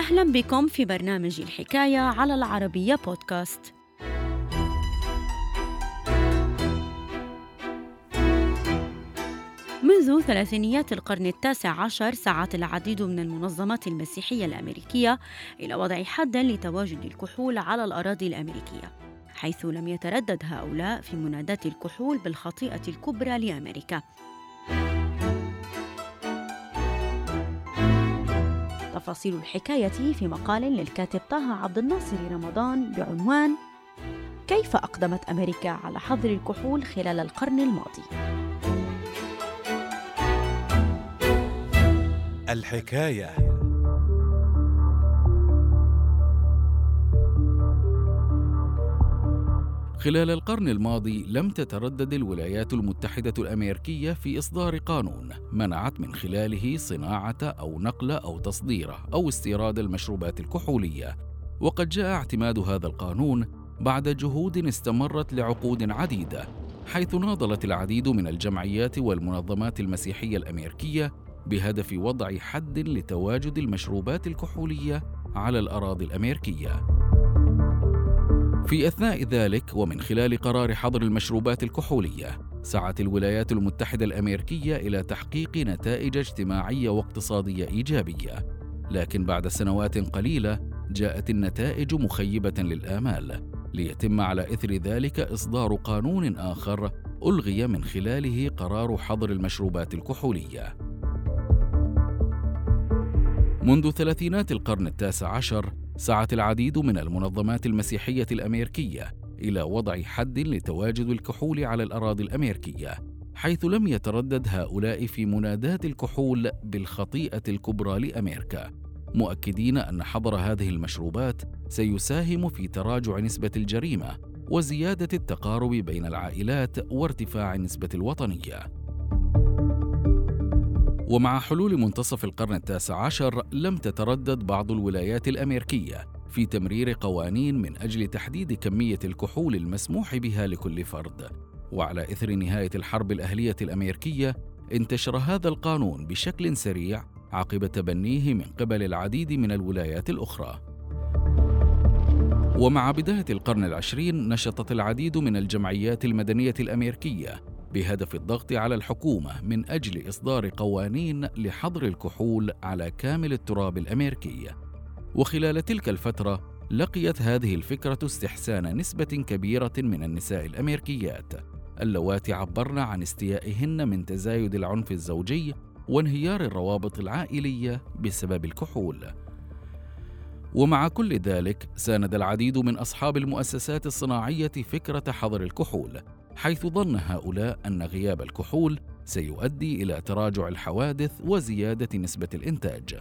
أهلا بكم في برنامج الحكاية على العربية بودكاست. منذ ثلاثينيات القرن التاسع عشر سعت العديد من المنظمات المسيحية الأمريكية إلى وضع حد لتواجد الكحول على الأراضي الأمريكية حيث لم يتردد هؤلاء في مناداة الكحول بالخطيئة الكبرى لأمريكا. تفاصيل الحكاية في مقال للكاتب طه عبد الناصر رمضان بعنوان كيف أقدمت أمريكا على حظر الكحول خلال القرن الماضي؟ الحكاية. خلال القرن الماضي لم تتردد الولايات المتحدة الأمريكية في إصدار قانون منعت من خلاله صناعة أو نقل أو تصدير أو استيراد المشروبات الكحولية، وقد جاء اعتماد هذا القانون بعد جهود استمرت لعقود عديدة، حيث ناضلت العديد من الجمعيات والمنظمات المسيحية الأمريكية بهدف وضع حد لتواجد المشروبات الكحولية على الأراضي الأمريكية. في أثناء ذلك ومن خلال قرار حظر المشروبات الكحولية سعت الولايات المتحدة الأمريكية إلى تحقيق نتائج اجتماعية واقتصادية إيجابية. لكن بعد سنوات قليلة جاءت النتائج مخيبة للآمال ليتم على إثر ذلك إصدار قانون آخر ألغي من خلاله قرار حظر المشروبات الكحولية. منذ ثلاثينات القرن التاسع عشر سعت العديد من المنظمات المسيحية الأمريكية إلى وضع حد لتواجد الكحول على الأراضي الأمريكية حيث لم يتردد هؤلاء في مناداة الكحول بالخطيئة الكبرى لأمريكا مؤكدين أن حظر هذه المشروبات سيساهم في تراجع نسبة الجريمة وزيادة التقارب بين العائلات وارتفاع نسبه الوطنية. ومع حلول منتصف القرن التاسع عشر لم تتردد بعض الولايات الأمريكية في تمرير قوانين من أجل تحديد كمية الكحول المسموح بها لكل فرد. وعلى إثر نهاية الحرب الأهلية الأمريكية انتشر هذا القانون بشكل سريع عقب تبنيه من قبل العديد من الولايات الأخرى. ومع بداية القرن العشرين نشطت العديد من الجمعيات المدنية الأمريكية بهدف الضغط على الحكومة من أجل إصدار قوانين لحظر الكحول على كامل التراب الأمريكي. وخلال تلك الفترة لقيت هذه الفكرة استحسان نسبة كبيرة من النساء الأمريكيات. اللواتي عبرن عن استيائهن من تزايد العنف الزوجي وانهيار الروابط العائلية بسبب الكحول. ومع كل ذلك ساند العديد من أصحاب المؤسسات الصناعية فكرة حظر الكحول. حيث ظن هؤلاء أن غياب الكحول سيؤدي إلى تراجع الحوادث وزيادة نسبة الإنتاج.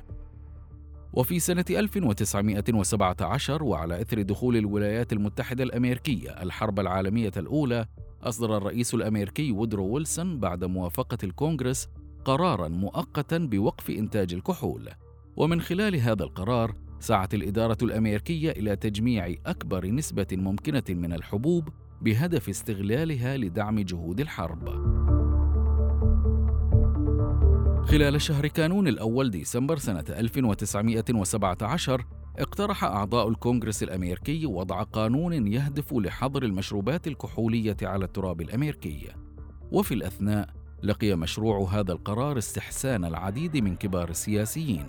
وفي سنة 1917 وعلى إثر دخول الولايات المتحدة الأمريكية الحرب العالمية الأولى أصدر الرئيس الأمريكي وودرو ويلسون بعد موافقة الكونغرس قرارا مؤقتا بوقف إنتاج الكحول. ومن خلال هذا القرار سعت الإدارة الأمريكية إلى تجميع أكبر نسبة ممكنة من الحبوب بهدف استغلالها لدعم جهود الحرب. خلال شهر كانون الأول ديسمبر سنة 1917 اقترح أعضاء الكونغرس الأمريكي وضع قانون يهدف لحظر المشروبات الكحولية على التراب الأمريكي. وفي الأثناء لقي مشروع هذا القرار استحسان العديد من كبار السياسيين.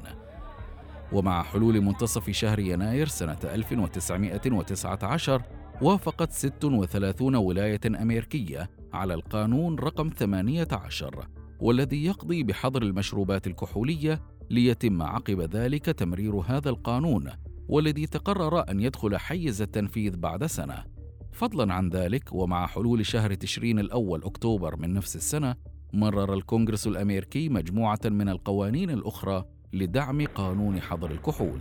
ومع حلول منتصف شهر يناير سنة 1919 وافقت 36 ولاية أمريكية على القانون رقم 18 والذي يقضي بحظر المشروبات الكحولية ليتم عقب ذلك تمرير هذا القانون والذي تقرر أن يدخل حيز التنفيذ بعد سنة. فضلا عن ذلك ومع حلول شهر تشرين الأول أكتوبر من نفس السنة مرر الكونغرس الأمريكي مجموعة من القوانين الأخرى لدعم قانون حظر الكحول.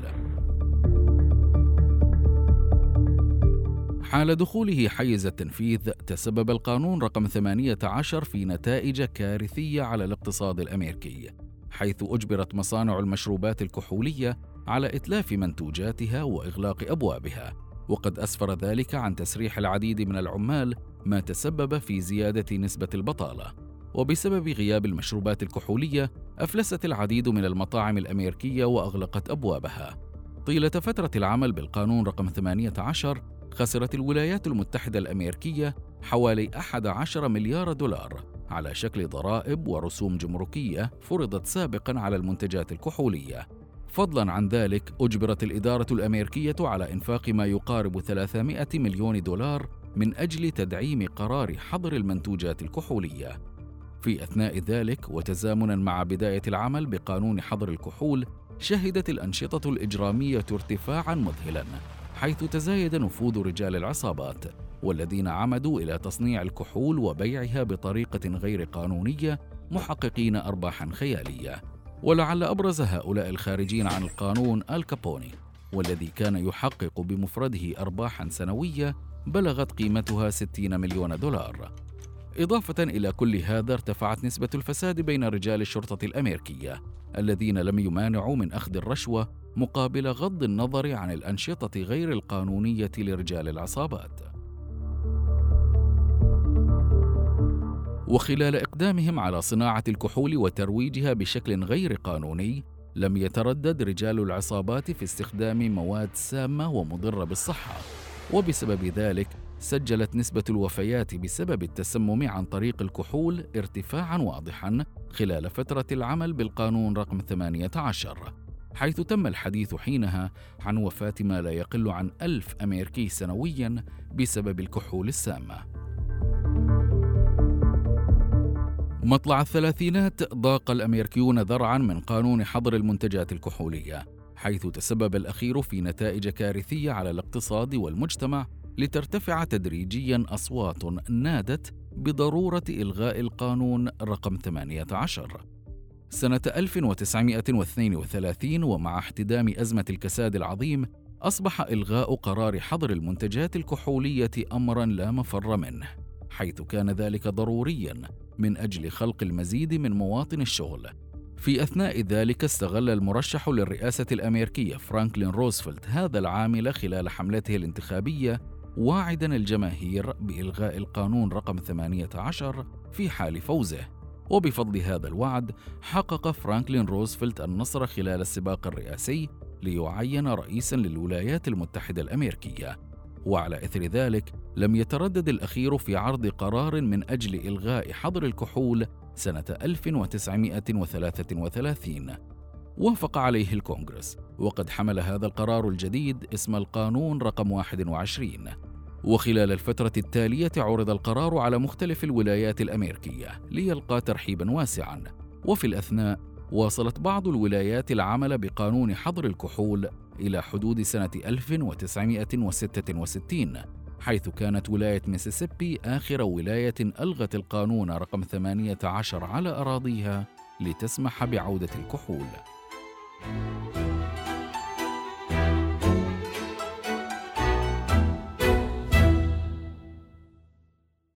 حال دخوله حيز التنفيذ تسبب القانون رقم 18 في نتائج كارثية على الاقتصاد الأمريكي حيث أجبرت مصانع المشروبات الكحولية على إتلاف منتوجاتها وإغلاق أبوابها. وقد أسفر ذلك عن تسريح العديد من العمال ما تسبب في زيادة نسبة البطالة. وبسبب غياب المشروبات الكحولية أفلست العديد من المطاعم الأمريكية وأغلقت أبوابها. طيلة فترة العمل بالقانون رقم 18 خسرت الولايات المتحدة الأمريكية حوالي 11 مليار دولار على شكل ضرائب ورسوم جمركية فرضت سابقا على المنتجات الكحولية. فضلا عن ذلك أجبرت الإدارة الأمريكية على إنفاق ما يقارب 300 مليون دولار من أجل تدعيم قرار حظر المنتوجات الكحولية. في أثناء ذلك وتزامنا مع بداية العمل بقانون حظر الكحول شهدت الأنشطة الإجرامية ارتفاعا مذهلا. حيث تزايد نفوذ رجال العصابات والذين عمدوا إلى تصنيع الكحول وبيعها بطريقة غير قانونية محققين ارباحا خيالية. ولعل أبرز هؤلاء الخارجين عن القانون الكابوني والذي كان يحقق بمفرده ارباحا سنوية بلغت قيمتها 60 مليون دولار. إضافة إلى كل هذا ارتفعت نسبة الفساد بين رجال الشرطة الأمريكية الذين لم يمانعوا من أخذ الرشوة مقابل غض النظر عن الأنشطة غير القانونية لرجال العصابات. وخلال إقدامهم على صناعة الكحول وترويجها بشكل غير قانوني، لم يتردد رجال العصابات في استخدام مواد سامة ومضرة بالصحة، وبسبب ذلك سجلت نسبة الوفيات بسبب التسمم عن طريق الكحول ارتفاعا واضحا خلال فترة العمل بالقانون رقم 18 حيث تم الحديث حينها عن وفاة ما لا يقل عن ألف أمريكي سنويا بسبب الكحول السامة. مطلع الثلاثينات ضاق الأمريكيون ذرعا من قانون حظر المنتجات الكحولية حيث تسبب الأخير في نتائج كارثية على الاقتصاد والمجتمع لترتفع تدريجيا أصوات نادت بضرورة إلغاء القانون رقم 18 سنة 1932 ومع احتدام أزمة الكساد العظيم أصبح إلغاء قرار حظر المنتجات الكحولية أمرا لا مفر منه حيث كان ذلك ضروريا من أجل خلق المزيد من مواطن الشغل. في أثناء ذلك استغل المرشح للرئاسة الأمريكية فرانكلين روزفلت هذا العامل خلال حملته الانتخابية واعدا الجماهير بإلغاء القانون رقم 18 في حال فوزه. وبفضل هذا الوعد حقق فرانكلين روزفلت النصر خلال السباق الرئاسي ليعين رئيسا للولايات المتحدة الأمريكية. وعلى إثر ذلك لم يتردد الأخير في عرض قرار من أجل إلغاء حظر الكحول سنة 1933 وافق عليه الكونغرس. وقد حمل هذا القرار الجديد اسم القانون رقم 21 وخلال الفترة التالية عرض القرار على مختلف الولايات الأمريكية ليلقى ترحيبا واسعا. وفي الأثناء واصلت بعض الولايات العمل بقانون حظر الكحول إلى حدود سنة 1966 حيث كانت ولاية ميسيسيبي آخر ولاية ألغت القانون رقم 18 على أراضيها لتسمح بعودة الكحول.